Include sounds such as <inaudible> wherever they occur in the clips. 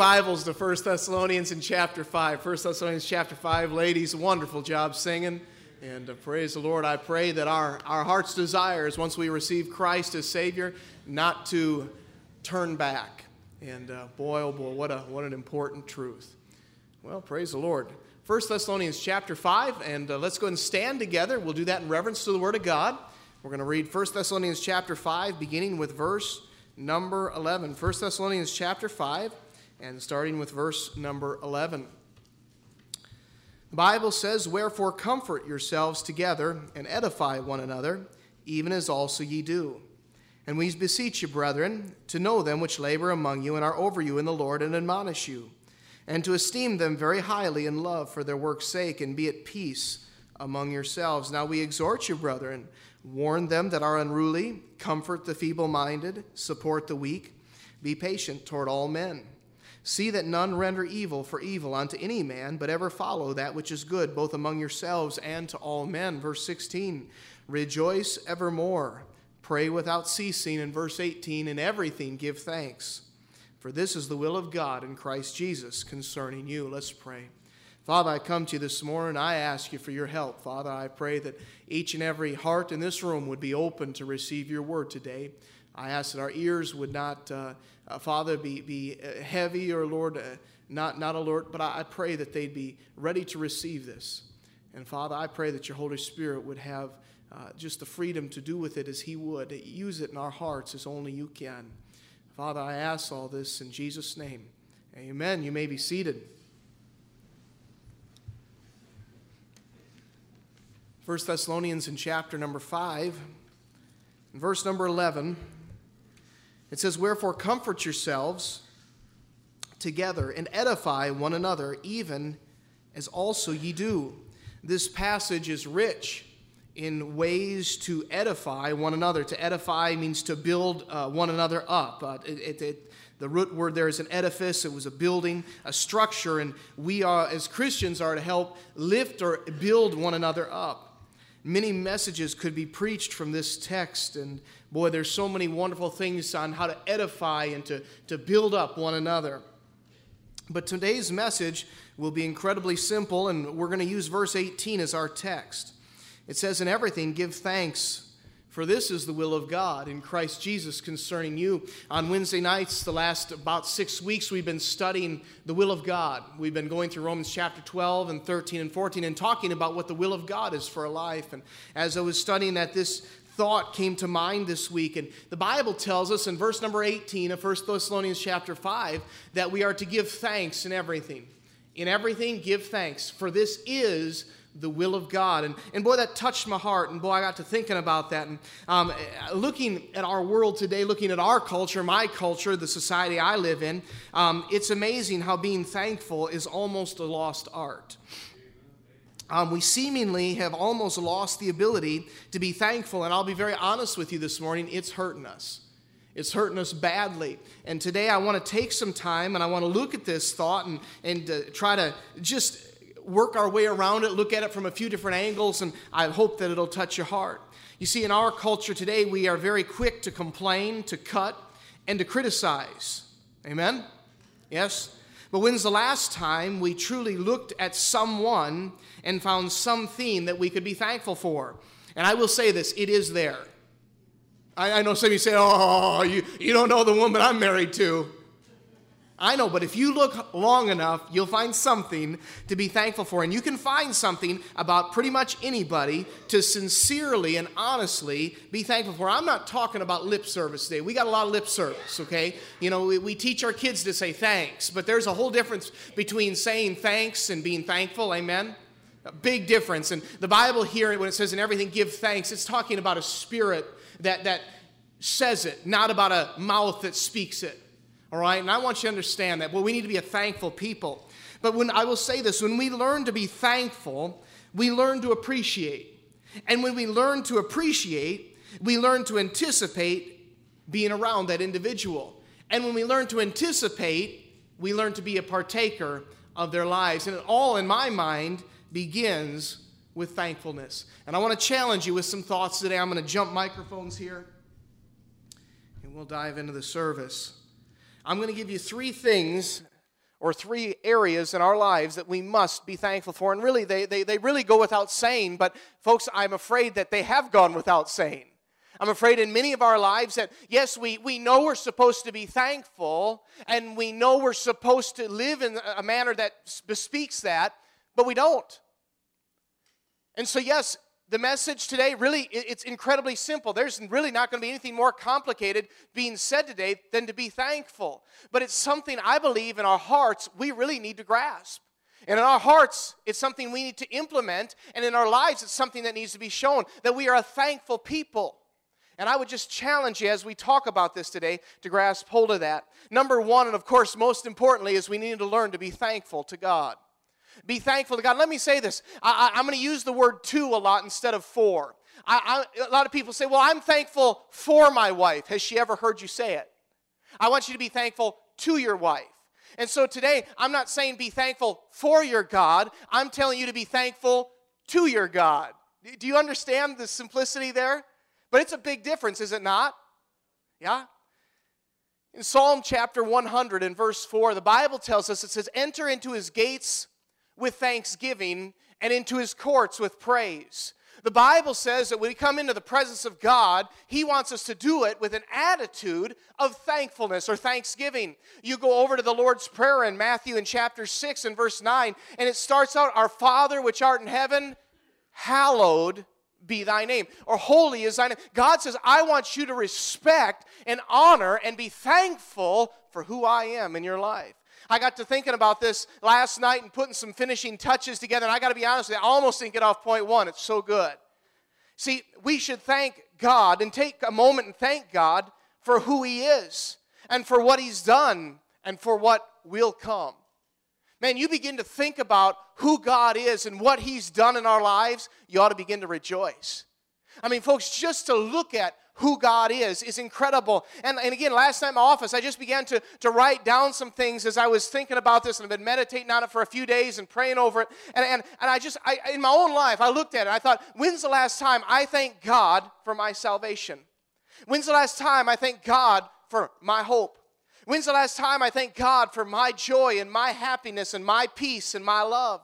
Bibles to 1 Thessalonians in chapter 5. 1 Thessalonians chapter 5. Ladies, wonderful job singing. And uh, praise the Lord. I pray that our, our heart's desire is once we receive Christ as Savior, not to turn back. And uh, boy, oh boy, what, a, what an important truth. Well, praise the Lord. 1 Thessalonians chapter 5, and uh, let's go and stand together. We'll do that in reverence to the Word of God. We're going to read 1 Thessalonians chapter 5, beginning with verse number 11. 1 Thessalonians chapter 5 and starting with verse number 11. The Bible says, Wherefore comfort yourselves together and edify one another, even as also ye do. And we beseech you, brethren, to know them which labor among you and are over you in the Lord and admonish you, and to esteem them very highly in love for their work's sake, and be at peace among yourselves. Now we exhort you, brethren, warn them that are unruly, comfort the feeble minded, support the weak, be patient toward all men. See that none render evil for evil unto any man, but ever follow that which is good, both among yourselves and to all men. Verse 16, rejoice evermore, pray without ceasing. In verse 18, in everything give thanks, for this is the will of God in Christ Jesus concerning you. Let's pray. Father, I come to you this morning. I ask you for your help. Father, I pray that each and every heart in this room would be open to receive your word today. I ask that our ears would not, uh, uh, Father, be, be uh, heavy or, Lord, uh, not, not alert, but I, I pray that they'd be ready to receive this. And Father, I pray that your Holy Spirit would have uh, just the freedom to do with it as He would. Use it in our hearts as only you can. Father, I ask all this in Jesus' name. Amen. You may be seated. 1 Thessalonians in chapter number 5, verse number 11. It says, Wherefore comfort yourselves together and edify one another, even as also ye do. This passage is rich in ways to edify one another. To edify means to build uh, one another up. Uh, it, it, the root word there is an edifice, it was a building, a structure, and we are, as Christians, are to help lift or build one another up. Many messages could be preached from this text, and boy, there's so many wonderful things on how to edify and to, to build up one another. But today's message will be incredibly simple, and we're going to use verse 18 as our text. It says, In everything, give thanks for this is the will of God in Christ Jesus concerning you. On Wednesday nights, the last about six weeks, we've been studying the will of God. We've been going through Romans chapter 12 and 13 and 14 and talking about what the will of God is for a life. And as I was studying that, this thought came to mind this week. And the Bible tells us in verse number 18 of 1 Thessalonians chapter 5 that we are to give thanks in everything. In everything, give thanks, for this is the will of God. And, and boy, that touched my heart. And boy, I got to thinking about that. And um, looking at our world today, looking at our culture, my culture, the society I live in, um, it's amazing how being thankful is almost a lost art. Um, we seemingly have almost lost the ability to be thankful. And I'll be very honest with you this morning, it's hurting us. It's hurting us badly. And today I want to take some time and I want to look at this thought and, and uh, try to just work our way around it, look at it from a few different angles, and I hope that it'll touch your heart. You see, in our culture today, we are very quick to complain, to cut, and to criticize. Amen? Yes? But when's the last time we truly looked at someone and found something that we could be thankful for? And I will say this it is there. I, know some of you say, oh, you, you don't know the woman I'm married to. I know, but if you look long enough, you'll find something to be thankful for. And you can find something about pretty much anybody to sincerely and honestly be thankful for. I'm not talking about lip service today. We got a lot of lip service, okay? You know, we, we teach our kids to say thanks, but there's a whole difference between saying thanks and being thankful, amen? A big difference. And the Bible here, when it says in everything give thanks, it's talking about a spirit that, that says it, not about a mouth that speaks it. All right? And I want you to understand that. Well, we need to be a thankful people. But when I will say this, when we learn to be thankful, we learn to appreciate. And when we learn to appreciate, we learn to anticipate being around that individual. And when we learn to anticipate, we learn to be a partaker of their lives. And it all, in my mind, begins with thankfulness. And I want to challenge you with some thoughts today. I'm going to jump microphones here, and we'll dive into the service. I'm going to give you three things or three areas in our lives that we must be thankful for. And really, they, they, they really go without saying, but folks, I'm afraid that they have gone without saying. I'm afraid in many of our lives that, yes, we, we know we're supposed to be thankful and we know we're supposed to live in a manner that bespeaks that, but we don't. And so, yes, the message today really it's incredibly simple there's really not going to be anything more complicated being said today than to be thankful but it's something i believe in our hearts we really need to grasp and in our hearts it's something we need to implement and in our lives it's something that needs to be shown that we are a thankful people and I would just challenge you as we talk about this today to grasp hold of that. Number one, and of course, most importantly, is we need to learn to be thankful to God. Be thankful to God. Let me say this I, am going to use the word to a lot instead of for. I, I, a lot of people say, Well, I'm thankful for my wife. Has she ever heard you say it? I want you to be thankful to your wife. And so today, I'm not saying be thankful for your God, I'm telling you to be thankful to your God. Do you understand the simplicity there? But it's a big difference, is it not? Yeah? In Psalm chapter 100 and verse 4, the Bible tells us it says, Enter into his gates with thanksgiving and into his courts with praise. The Bible says that when we come into the presence of God, He wants us to do it with an attitude of thankfulness or thanksgiving. You go over to the Lord's Prayer in Matthew in chapter 6 and verse 9, and it starts out, Our Father which art in heaven, hallowed be thy name, or holy is thy name. God says, I want you to respect and honor and be thankful for who I am in your life. I got to thinking about this last night and putting some finishing touches together, and I got to be honest with you, I almost didn't get off point one. It's so good. See, we should thank God and take a moment and thank God for who He is and for what He's done and for what will come. Man, you begin to think about who God is and what He's done in our lives, you ought to begin to rejoice. I mean, folks, just to look at who God is is incredible. And, and again, last night in my office, I just began to, to write down some things as I was thinking about this and I've been meditating on it for a few days and praying over it. And, and, and I just, I, in my own life, I looked at it I thought, when's the last time I thank God for my salvation? When's the last time I thank God for my hope? When's the last time I thank God for my joy and my happiness and my peace and my love?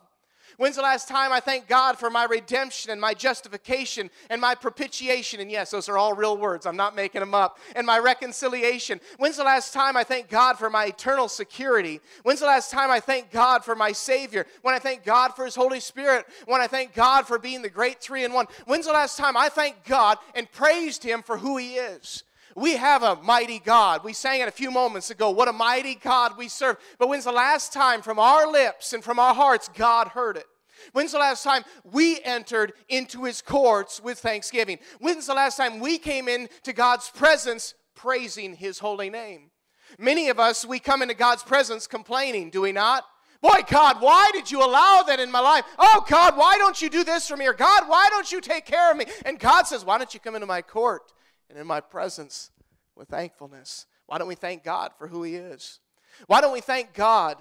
When's the last time I thank God for my redemption and my justification and my propitiation? And yes, those are all real words. I'm not making them up. And my reconciliation. When's the last time I thank God for my eternal security? When's the last time I thank God for my Savior? When I thank God for His Holy Spirit? When I thank God for being the great three in one? When's the last time I thanked God and praised Him for who He is? We have a mighty God. We sang it a few moments ago. What a mighty God we serve. But when's the last time from our lips and from our hearts God heard it? When's the last time we entered into his courts with thanksgiving? When's the last time we came into God's presence praising his holy name? Many of us, we come into God's presence complaining, do we not? Boy, God, why did you allow that in my life? Oh, God, why don't you do this for me? Or God, why don't you take care of me? And God says, Why don't you come into my court? And in my presence with thankfulness. Why don't we thank God for who He is? Why don't we thank God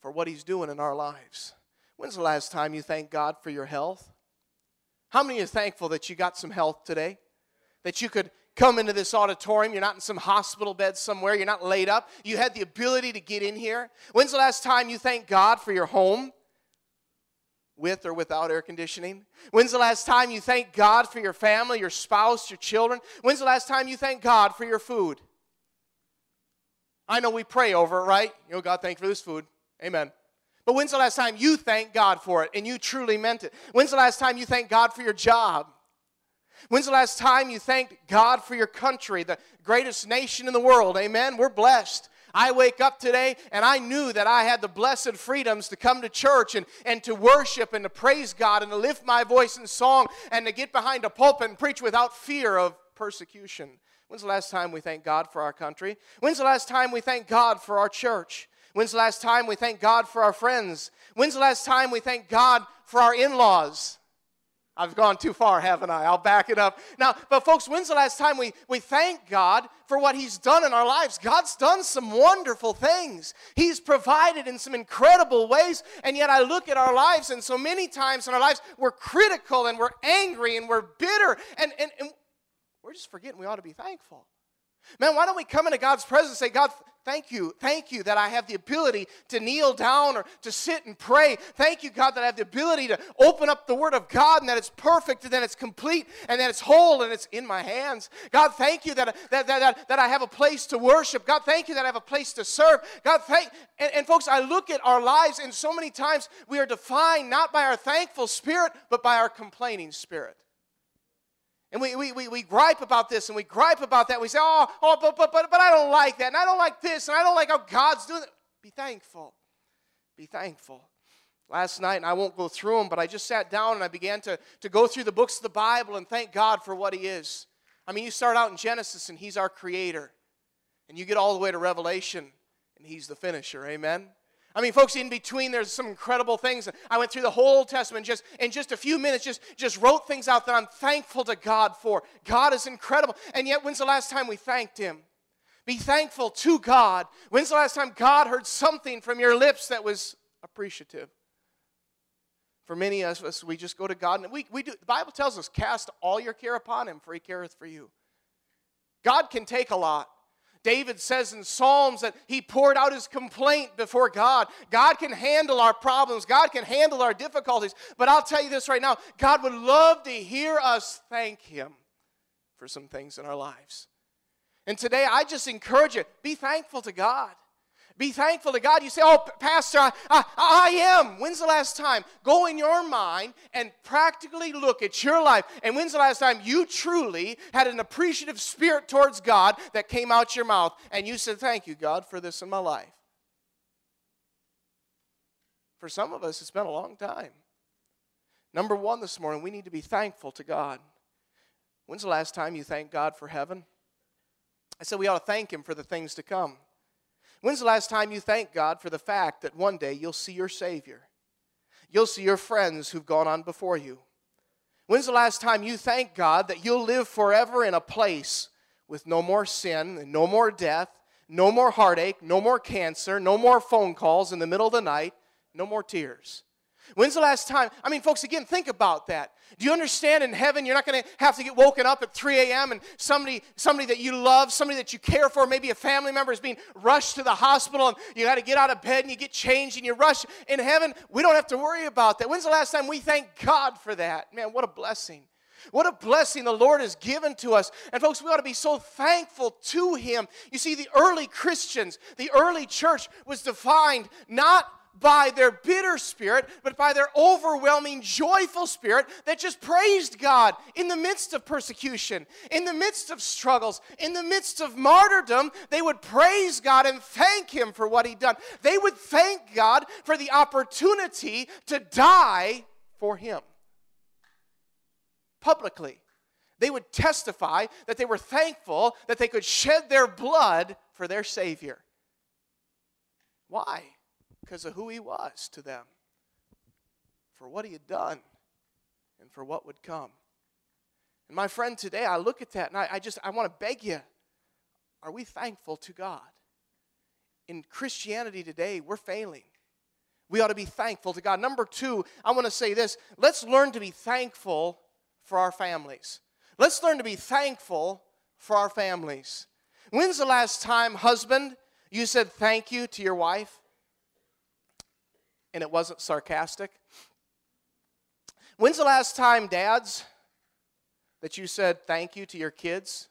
for what He's doing in our lives? When's the last time you thanked God for your health? How many are thankful that you got some health today? That you could come into this auditorium. You're not in some hospital bed somewhere. You're not laid up. You had the ability to get in here. When's the last time you thanked God for your home? With or without air conditioning? When's the last time you thank God for your family, your spouse, your children? When's the last time you thank God for your food? I know we pray over it, right? You know, God, thank you for this food. Amen. But when's the last time you thanked God for it and you truly meant it? When's the last time you thanked God for your job? When's the last time you thanked God for your country, the greatest nation in the world? Amen. We're blessed. I wake up today and I knew that I had the blessed freedoms to come to church and, and to worship and to praise God and to lift my voice in song and to get behind a pulpit and preach without fear of persecution. When's the last time we thank God for our country? When's the last time we thank God for our church? When's the last time we thank God for our friends? When's the last time we thank God for our in laws? I've gone too far, haven't I? I'll back it up. Now, but folks, when's the last time we, we thank God for what He's done in our lives? God's done some wonderful things. He's provided in some incredible ways, and yet I look at our lives, and so many times in our lives, we're critical and we're angry and we're bitter, and, and, and we're just forgetting we ought to be thankful. Man, why don't we come into God's presence and say, God, Thank you. Thank you that I have the ability to kneel down or to sit and pray. Thank you, God, that I have the ability to open up the Word of God and that it's perfect and that it's complete and that it's whole and it's in my hands. God, thank you that, that, that, that, that I have a place to worship. God, thank you that I have a place to serve. God, thank. And, and folks, I look at our lives and so many times we are defined not by our thankful spirit, but by our complaining spirit. And we, we, we, we gripe about this and we gripe about that. We say, oh, oh but, but, but, but I don't like that. And I don't like this. And I don't like how God's doing it. Be thankful. Be thankful. Last night, and I won't go through them, but I just sat down and I began to, to go through the books of the Bible and thank God for what He is. I mean, you start out in Genesis and He's our creator. And you get all the way to Revelation and He's the finisher. Amen? I mean, folks, in between, there's some incredible things. I went through the whole Old Testament just in just a few minutes, just, just wrote things out that I'm thankful to God for. God is incredible. And yet, when's the last time we thanked Him? Be thankful to God. When's the last time God heard something from your lips that was appreciative? For many of us, we just go to God and we, we do. The Bible tells us, cast all your care upon Him, for He careth for you. God can take a lot. David says in Psalms that he poured out his complaint before God. God can handle our problems, God can handle our difficulties. But I'll tell you this right now God would love to hear us thank Him for some things in our lives. And today, I just encourage you be thankful to God. Be thankful to God. You say, Oh, Pastor, I, I, I, am. When's the last time? Go in your mind and practically look at your life. And when's the last time you truly had an appreciative spirit towards God that came out your mouth and you said, Thank you, God, for this in my life? For some of us, it's been a long time. Number one this morning, we need to be thankful to God. When's the last time you thanked God for heaven? I said we ought to thank Him for the things to come. When's the last time you thanked God for the fact that one day you'll see your Savior? You'll see your friends who've gone on before you. When's the last time you thank God that you'll live forever in a place with no more sin no more death, no more heartache, no more cancer, no more phone calls in the middle of the night, no more tears? When's the last time? I mean, folks, again, think about that. Do you understand in heaven you're not going to have to get woken up at 3 a.m. and somebody, somebody that you love, somebody that you care for, maybe a family member is being rushed to the hospital and you got to get out of bed and you get changed and you rush. In heaven, we don't have to worry about that. When's the last time we thank God for that? Man, what a blessing. What a blessing the Lord has given to us. And folks, we ought to be so thankful to Him. You see, the early Christians, the early church was defined not by their bitter spirit, but by their overwhelming, joyful spirit that just praised God in the midst of persecution, in the midst of struggles, in the midst of martyrdom. They would praise God and thank Him for what He'd done. They would thank God for the opportunity to die for Him publicly. They would testify that they were thankful that they could shed their blood for their Savior. Why? Because of who he was to them, for what he had done, and for what would come. And my friend, today I look at that and I, I just I want to beg you, are we thankful to God? In Christianity today, we're failing. We ought to be thankful to God. Number two, I want to say this let's learn to be thankful for our families. Let's learn to be thankful for our families. When's the last time, husband, you said thank you to your wife? And it wasn't sarcastic? When's the last time, dads, that you said thank you to your kids?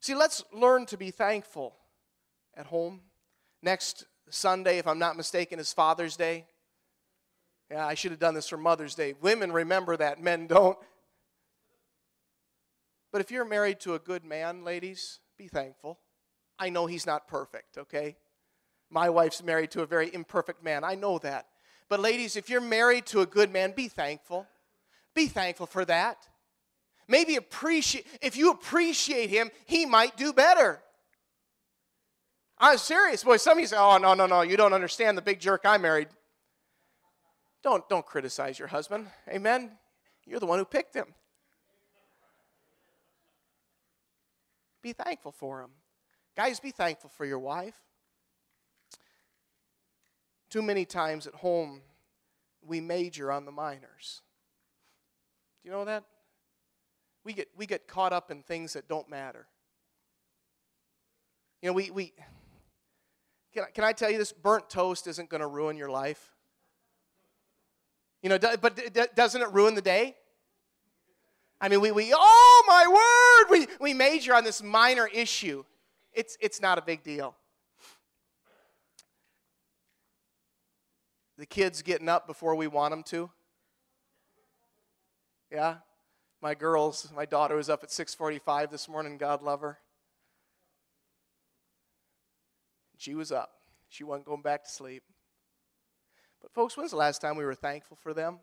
See, let's learn to be thankful at home. Next Sunday, if I'm not mistaken, is Father's Day. Yeah, I should have done this for Mother's Day. Women remember that, men don't. But if you're married to a good man, ladies, be thankful. I know he's not perfect, okay? My wife's married to a very imperfect man. I know that. But, ladies, if you're married to a good man, be thankful. Be thankful for that. Maybe appreciate, if you appreciate him, he might do better. I'm serious. Boy, some of you say, oh, no, no, no, you don't understand the big jerk I married. Don't, don't criticize your husband. Amen? You're the one who picked him. Be thankful for him. Guys, be thankful for your wife. Too many times at home, we major on the minors. Do you know that? we get, we get caught up in things that don't matter. You know, we, we can, I, can I tell you this? Burnt toast isn't going to ruin your life. You know, but doesn't it ruin the day? I mean, we, we oh my word, we, we major on this minor issue. It's, it's not a big deal. The kids getting up before we want them to. Yeah? My girls, my daughter was up at 6:45 this morning, God love her. She was up. She wasn't going back to sleep. But folks, when's the last time we were thankful for them?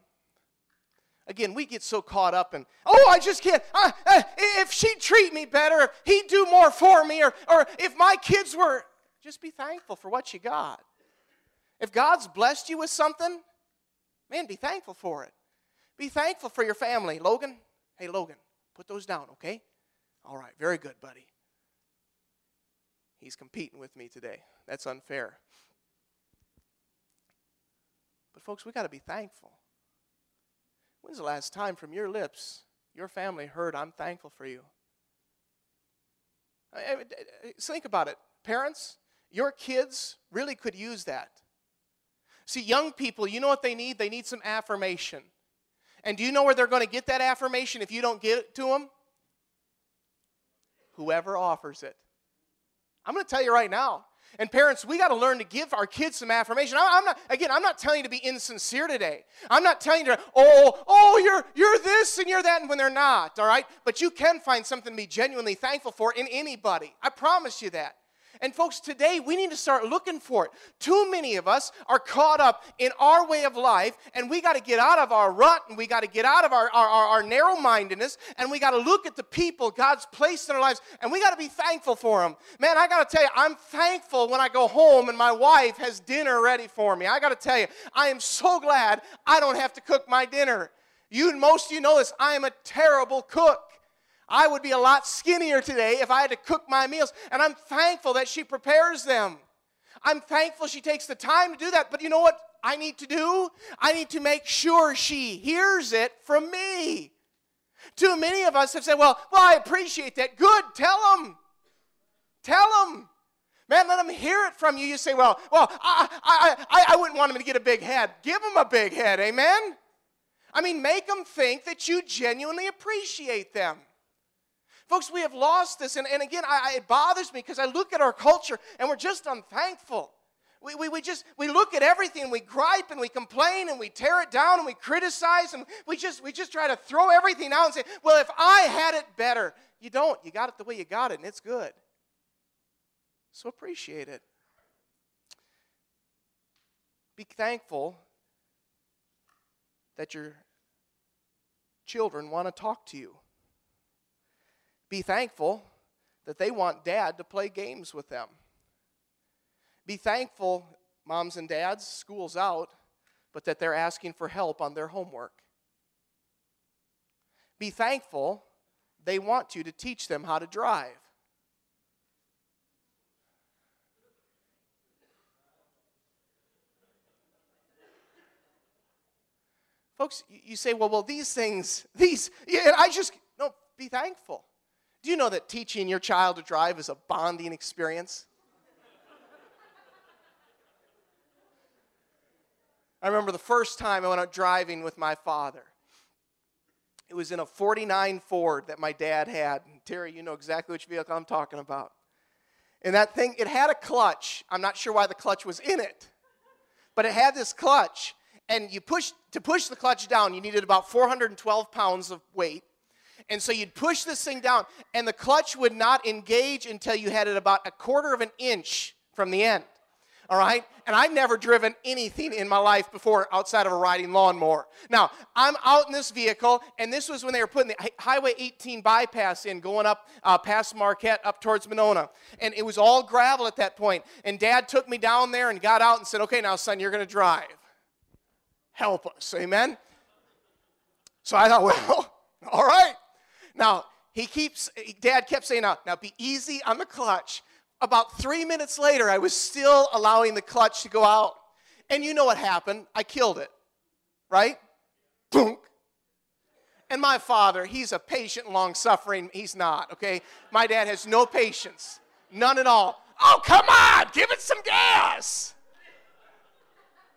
Again, we get so caught up in, oh, I just can't. Uh, uh, if she'd treat me better, if he'd do more for me, or, or if my kids were, just be thankful for what you got. If God's blessed you with something, man, be thankful for it. Be thankful for your family. Logan, hey, Logan, put those down, okay? All right, very good, buddy. He's competing with me today. That's unfair. But, folks, we got to be thankful. When's the last time from your lips your family heard, I'm thankful for you? Think about it. Parents, your kids really could use that. See, young people, you know what they need? They need some affirmation. And do you know where they're going to get that affirmation if you don't give it to them? Whoever offers it. I'm going to tell you right now. And parents, we got to learn to give our kids some affirmation. I'm not, again, I'm not telling you to be insincere today. I'm not telling you to, oh, oh, you're, you're this and you're that, and when they're not, all right? But you can find something to be genuinely thankful for in anybody. I promise you that. And folks, today we need to start looking for it. Too many of us are caught up in our way of life, and we got to get out of our rut and we got to get out of our, our, our, our narrow mindedness, and we got to look at the people God's placed in our lives, and we got to be thankful for them. Man, I got to tell you, I'm thankful when I go home and my wife has dinner ready for me. I got to tell you, I am so glad I don't have to cook my dinner. You, most of you know this, I am a terrible cook. I would be a lot skinnier today if I had to cook my meals. And I'm thankful that she prepares them. I'm thankful she takes the time to do that. But you know what I need to do? I need to make sure she hears it from me. Too many of us have said, Well, well, I appreciate that. Good, tell them. Tell them. Man, let them hear it from you. You say, Well, well, I, I, I, I wouldn't want them to get a big head. Give them a big head, amen? I mean, make them think that you genuinely appreciate them. Folks, we have lost this. And, and again, I, I, it bothers me because I look at our culture and we're just unthankful. We, we, we just we look at everything we gripe and we complain and we tear it down and we criticize and we just we just try to throw everything out and say, well, if I had it better. You don't. You got it the way you got it, and it's good. So appreciate it. Be thankful that your children want to talk to you. Be thankful that they want dad to play games with them. Be thankful, moms and dads, school's out, but that they're asking for help on their homework. Be thankful they want you to teach them how to drive. Folks, you say, well, well, these things, these, <laughs> yeah, I just, no, be thankful. Do you know that teaching your child to drive is a bonding experience? I remember the first time I went out driving with my father. It was in a 49 Ford that my dad had. And Terry, you know exactly which vehicle I'm talking about. And that thing, it had a clutch. I'm not sure why the clutch was in it, but it had this clutch. And you push to push the clutch down, you needed about 412 pounds of weight. And so you'd push this thing down, and the clutch would not engage until you had it about a quarter of an inch from the end. All right? And I've never driven anything in my life before outside of a riding lawnmower. Now, I'm out in this vehicle, and this was when they were putting the Highway 18 bypass in, going up uh, past Marquette up towards Monona. And it was all gravel at that point. And Dad took me down there and got out and said, Okay, now, son, you're going to drive. Help us. Amen? So I thought, <laughs> well, all right. Now, he keeps, dad kept saying, now, now be easy on the clutch. About three minutes later, I was still allowing the clutch to go out. And you know what happened? I killed it, right? Boom. And my father, he's a patient, long suffering. He's not, okay? My dad has no patience, none at all. Oh, come on, give it some gas.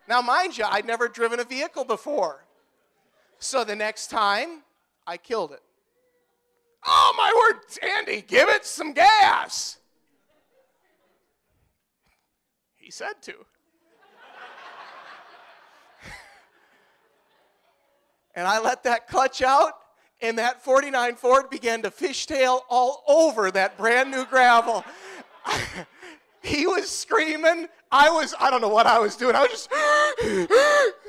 Now, mind you, I'd never driven a vehicle before. So the next time, I killed it. Oh, my word, Andy, give it some gas. He said to. and I let that clutch out, and that 49 Ford began to fishtail all over that brand new gravel. <laughs> he was screaming. I was, I don't know what I was doing. I was just. <gasps> <gasps> <gasps>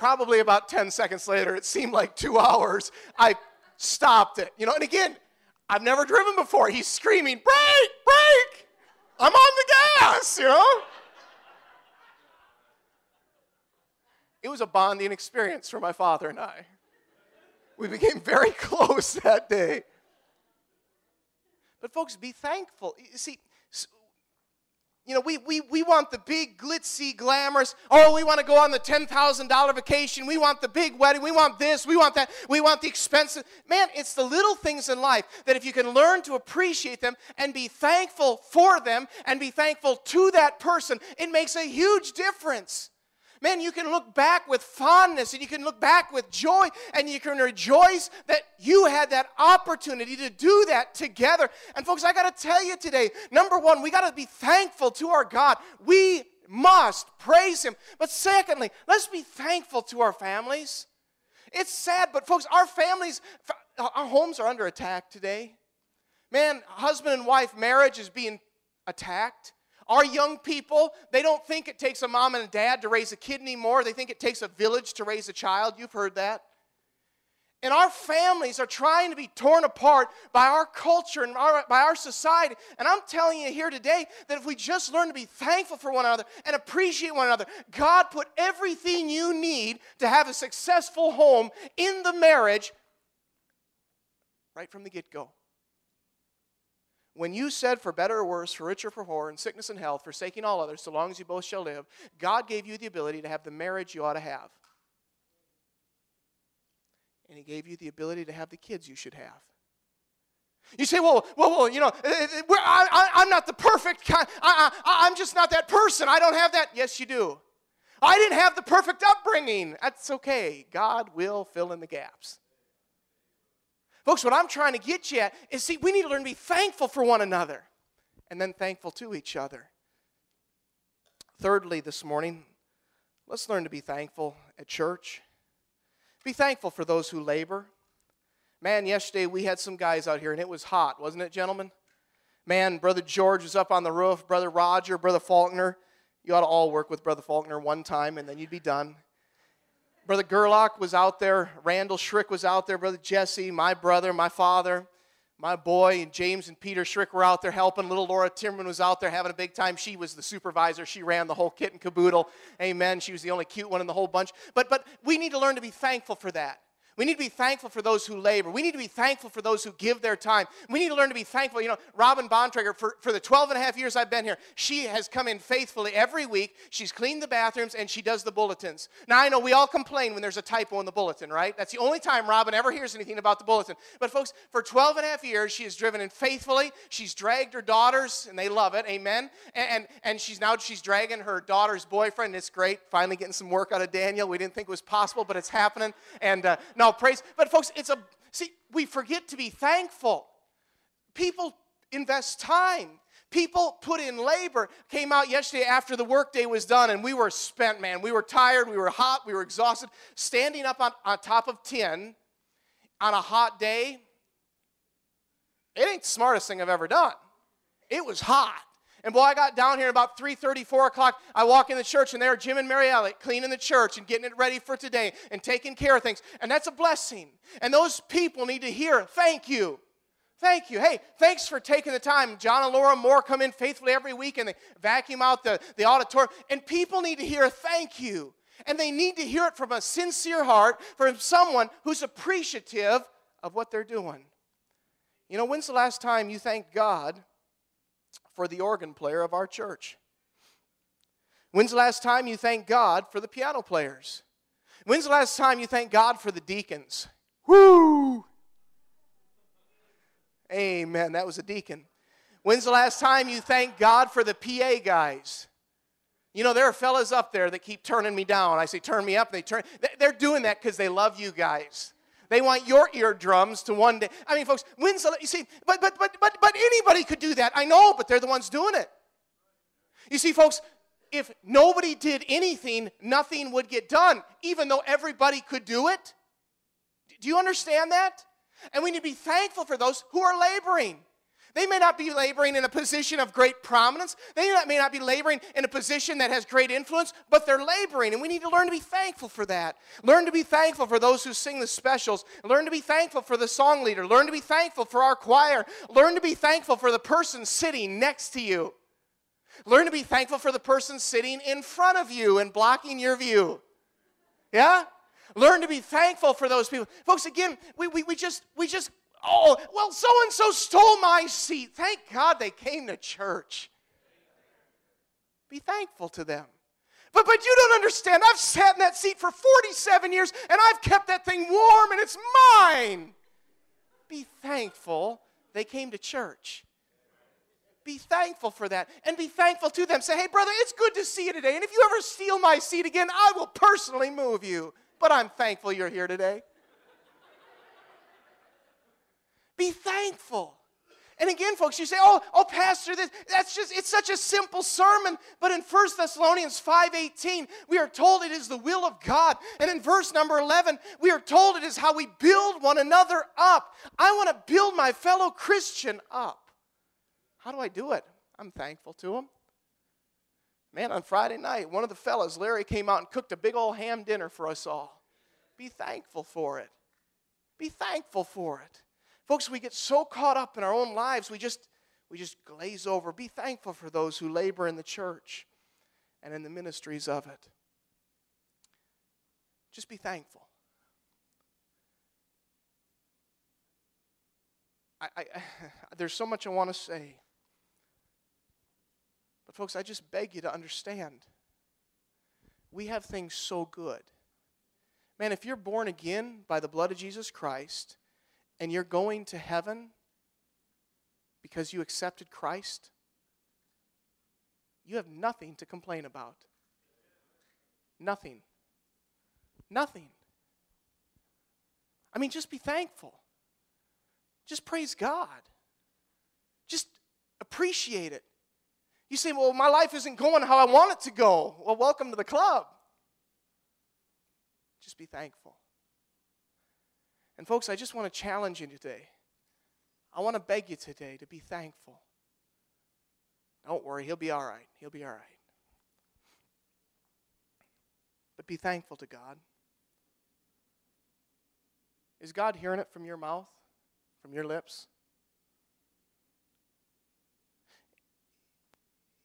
Probably about 10 seconds later, it seemed like two hours, I stopped it. You know, and again, I've never driven before. He's screaming, brake, brake. I'm on the gas, you know? It was a bonding experience for my father and I. We became very <laughs> close that day. But, folks, be thankful. You see, you know, we, we, we want the big, glitzy, glamorous, oh, we want to go on the $10,000 vacation. We want the big wedding. We want this. We want that. We want the expensive. Man, it's the little things in life that if you can learn to appreciate them and be thankful for them and be thankful to that person, it makes a huge difference. Man, you can look back with fondness and you can look back with joy and you can rejoice that you had that opportunity to do that together. And, folks, I got to tell you today number one, we got to be thankful to our God. We must praise Him. But, secondly, let's be thankful to our families. It's sad, but, folks, our families, our homes are under attack today. Man, husband and wife marriage is being attacked. Our young people, they don't think it takes a mom and a dad to raise a kid anymore. They think it takes a village to raise a child. You've heard that. And our families are trying to be torn apart by our culture and our, by our society. And I'm telling you here today that if we just learn to be thankful for one another and appreciate one another, God put everything you need to have a successful home in the marriage right from the get go. When you said, for better or worse, for richer or for poor, in sickness and health, forsaking all others, so long as you both shall live, God gave you the ability to have the marriage you ought to have. And He gave you the ability to have the kids you should have. You say, well, well, well you know, uh, uh, I, am not the perfect kind. I, I, I'm just not that person. I don't have that. Yes, you do. I didn't have the perfect upbringing. That's okay. God will fill in the gaps. Folks, what I'm trying to get you at is see, we need to learn to be thankful for one another and then thankful to each other. Thirdly, this morning, let's learn to be thankful at church. Be thankful for those who labor. Man, yesterday we had some guys out here and it was hot, wasn't it, gentlemen? Man, Brother George was up on the roof, Brother Roger, Brother Faulkner. You ought to all work with Brother Faulkner one time and then you'd be done. Brother Gerlach was out there. Randall Schrick was out there. Brother Jesse, my brother, my father, my boy, and James and Peter Schrick were out there helping. Little Laura Timmerman was out there having a big time. She was the supervisor. She ran the whole kit and caboodle. Amen. She was the only cute one in the whole bunch. But, but we need to learn to be thankful for that. We need to be thankful for those who labor. We need to be thankful for those who give their time. We need to learn to be thankful. You know, Robin Bontrager, for, for the 12 and a half years I've been here, she has come in faithfully every week. She's cleaned the bathrooms and she does the bulletins. Now, I know we all complain when there's a typo in the bulletin, right? That's the only time Robin ever hears anything about the bulletin. But, folks, for 12 and a half years, she has driven in faithfully. She's dragged her daughters, and they love it. Amen. And, and, and she's now she's dragging her daughter's boyfriend. It's great. Finally getting some work out of Daniel. We didn't think it was possible, but it's happening. And uh, no, praise. But, folks, it's a, see, we forget to be thankful. People invest time. People put in labor. Came out yesterday after the workday was done, and we were spent, man. We were tired, we were hot, we were exhausted. Standing up on, on top of tin on a hot day, it ain't the smartest thing I've ever done. It was hot. And boy, I got down here about 3:30, 4 o'clock. I walk in the church, and there are Jim and Mary Elliott cleaning the church and getting it ready for today and taking care of things. And that's a blessing. And those people need to hear, thank you. Thank you. Hey, thanks for taking the time. John and Laura Moore come in faithfully every week and they vacuum out the, the auditorium. And people need to hear thank you. And they need to hear it from a sincere heart, from someone who's appreciative of what they're doing. You know, when's the last time you thanked God for the organ player of our church? When's the last time you thanked God for the piano players? When's the last time you thank God for the deacons? Woo! Amen. That was a deacon. When's the last time you thank God for the PA guys? You know, there are fellas up there that keep turning me down. I say, turn me up. They turn. They're doing that because they love you guys. They want your eardrums to one day. I mean, folks, when's the, you see, but, but, but, but, but anybody could do that. I know, but they're the ones doing it. You see, folks, if nobody did anything, nothing would get done, even though everybody could do it. Do you understand that? And we need to be thankful for those who are laboring. They may not be laboring in a position of great prominence. They may not be laboring in a position that has great influence, but they're laboring. And we need to learn to be thankful for that. Learn to be thankful for those who sing the specials. Learn to be thankful for the song leader. Learn to be thankful for our choir. Learn to be thankful for the person sitting next to you. Learn to be thankful for the person sitting in front of you and blocking your view. Yeah? Learn to be thankful for those people. Folks, again, we, we, we just we just Oh, well, so and so stole my seat. Thank God they came to church. Be thankful to them. But, but you don't understand. I've sat in that seat for 47 years and I've kept that thing warm and it's mine. Be thankful they came to church. Be thankful for that and be thankful to them. Say, hey, brother, it's good to see you today. And if you ever steal my seat again, I will personally move you. But I'm thankful you're here today. Be thankful. And again, folks, you say, oh, oh, Pastor, this, that's just, it's such a simple sermon. But in 1 Thessalonians 5.18, we are told it is the will of God. And in verse number 11, we are told it is how we build one another up. I want to build my fellow Christian up. How do I do it? I'm thankful to him. Man, on Friday night, one of the fellas, Larry, came out and cooked a big old ham dinner for us all. Be thankful for it. Be thankful for it. Folks, we get so caught up in our own lives, we just we just glaze over. Be thankful for those who labor in the church and in the ministries of it. Just be thankful. I, I, <laughs> there's so much I want to say. But, folks, I just beg you to understand. We have things so good. Man, if you're born again by the blood of Jesus Christ, and you're going to heaven because you accepted Christ, you have nothing to complain about. Nothing. Nothing. I mean, just be thankful. Just praise God. Just appreciate it. You say, well, my life isn't going how I want it to go. Well, welcome to the club. Just be thankful. And, folks, I just want to challenge you today. I want to beg you today to be thankful. Don't worry, he'll be all right. He'll be all right. But be thankful to God. Is God hearing it from your mouth, from your lips?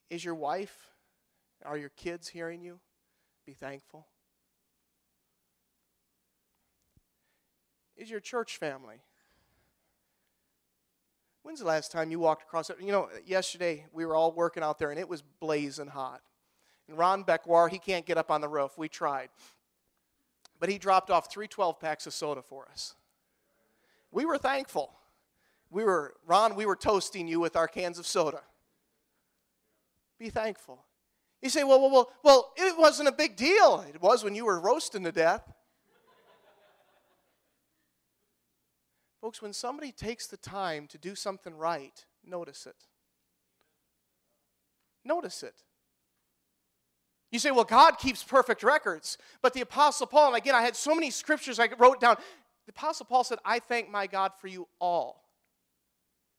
Is your wife, are your kids hearing you? Be thankful. Is your church family. When's the last time you walked across it? You know, yesterday we were all working out there and it was blazing hot. And Ron Beckwar, he can't get up on the roof. We tried. But he dropped off three 12 packs of soda for us. We were thankful. We were, Ron, we were toasting you with our cans of soda. Be thankful. You say, well, well, well, well, it wasn't a big deal. It was when you were roasting to death. Folks, when somebody takes the time to do something right, notice it. Notice it. You say, well, God keeps perfect records. But the Apostle Paul, and again, I had so many scriptures I wrote down. The Apostle Paul said, I thank my God for you all.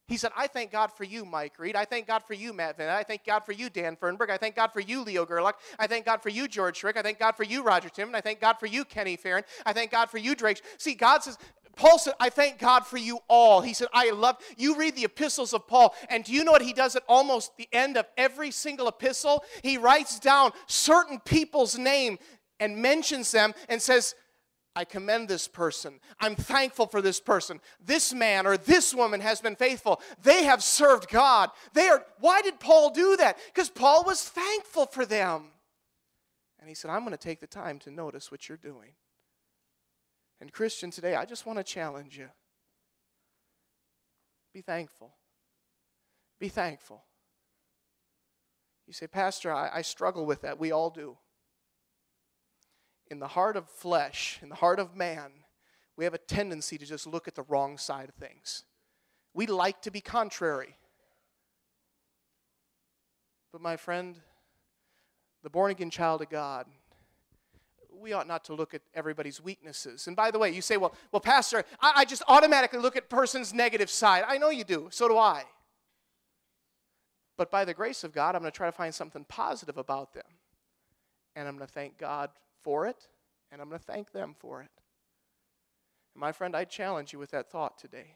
He said, I thank God for you, Mike Reed. I thank God for you, Matt Van. I thank God for you, Dan Fernberg. I thank God for you, Leo Gerlach. I thank God for you, George Schrick. I thank God for you, Roger Tim. And I thank God for you, Kenny Farron. I thank God for you, Drake. See, God says, Paul said, I thank God for you all. He said, I love you. Read the epistles of Paul, and do you know what he does at almost the end of every single epistle? He writes down certain people's name and mentions them and says, I commend this person. I'm thankful for this person. This man or this woman has been faithful. They have served God. They are why did Paul do that? Because Paul was thankful for them. And he said, I'm going to take the time to notice what you're doing. And, Christian, today I just want to challenge you be thankful. Be thankful. You say, Pastor, I, I struggle with that. We all do. In the heart of flesh, in the heart of man, we have a tendency to just look at the wrong side of things. We like to be contrary. But, my friend, the born again child of God, we ought not to look at everybody's weaknesses. And by the way, you say, well, well Pastor, I, I just automatically look at person's negative side. I know you do. So do I. But by the grace of God, I'm going to try to find something positive about them. And I'm going to thank God for it, and I'm going to thank them for it. And my friend, I challenge you with that thought today.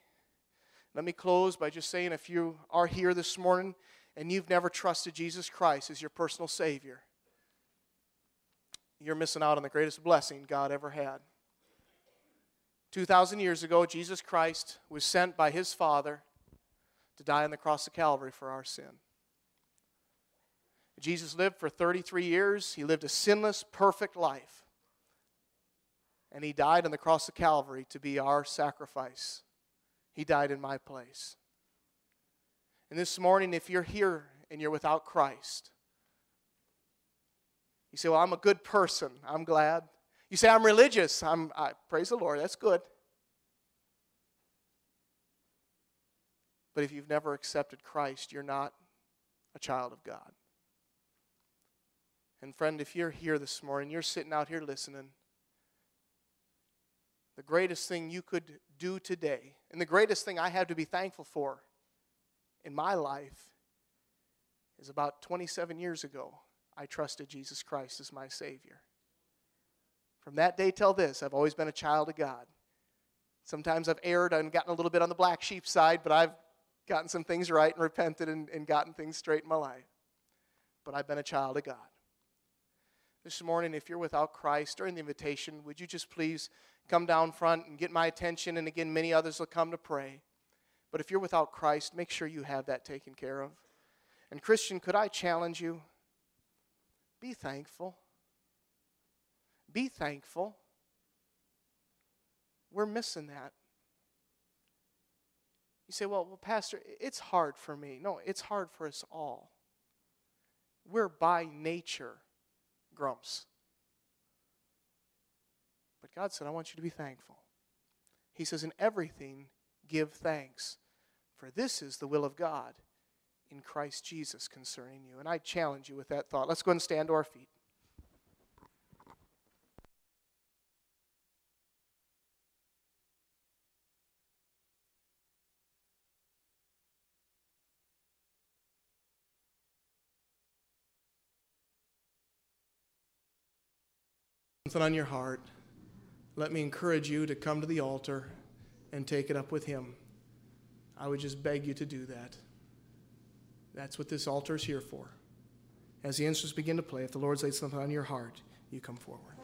Let me close by just saying if you are here this morning and you've never trusted Jesus Christ as your personal Savior, you're missing out on the greatest blessing God ever had. 2,000 years ago, Jesus Christ was sent by his Father to die on the cross of Calvary for our sin. Jesus lived for 33 years. He lived a sinless, perfect life. And he died on the cross of Calvary to be our sacrifice. He died in my place. And this morning, if you're here and you're without Christ, you say, Well, I'm a good person. I'm glad. You say, I'm religious. I'm, I, praise the Lord. That's good. But if you've never accepted Christ, you're not a child of God. And friend, if you're here this morning, you're sitting out here listening, the greatest thing you could do today, and the greatest thing I have to be thankful for in my life, is about 27 years ago. I trusted Jesus Christ as my Savior. From that day till this, I've always been a child of God. Sometimes I've erred and gotten a little bit on the black sheep side, but I've gotten some things right and repented and, and gotten things straight in my life. But I've been a child of God. This morning, if you're without Christ during the invitation, would you just please come down front and get my attention? And again, many others will come to pray. But if you're without Christ, make sure you have that taken care of. And, Christian, could I challenge you? Be thankful. Be thankful. We're missing that. You say, well, well, Pastor, it's hard for me. No, it's hard for us all. We're by nature grumps. But God said, I want you to be thankful. He says, In everything, give thanks, for this is the will of God in Christ Jesus concerning you. And I challenge you with that thought. Let's go and stand to our feet. Something on your heart, let me encourage you to come to the altar and take it up with Him. I would just beg you to do that. That's what this altar is here for. As the instruments begin to play, if the Lord's laid something on your heart, you come forward.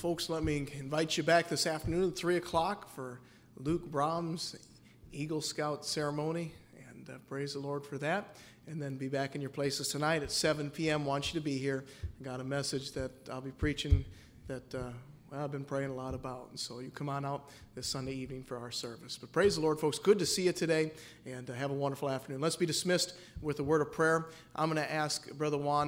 Folks, let me invite you back this afternoon at 3 o'clock for Luke Brahms' Eagle Scout ceremony. And uh, praise the Lord for that. And then be back in your places tonight at 7 p.m. Want you to be here. I got a message that I'll be preaching that uh, well, I've been praying a lot about. And so you come on out this Sunday evening for our service. But praise the Lord, folks. Good to see you today. And uh, have a wonderful afternoon. Let's be dismissed with a word of prayer. I'm going to ask Brother Juan.